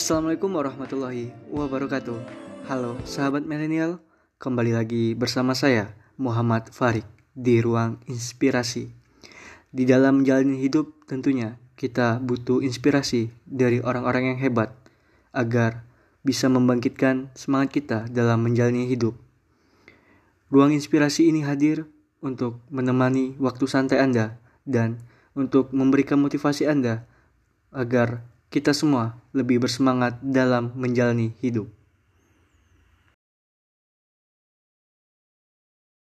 Assalamualaikum warahmatullahi wabarakatuh. Halo sahabat milenial, kembali lagi bersama saya Muhammad Farid di ruang inspirasi. Di dalam menjalani hidup tentunya kita butuh inspirasi dari orang-orang yang hebat agar bisa membangkitkan semangat kita dalam menjalani hidup. Ruang inspirasi ini hadir untuk menemani waktu santai Anda dan untuk memberikan motivasi Anda agar kita semua lebih bersemangat dalam menjalani hidup.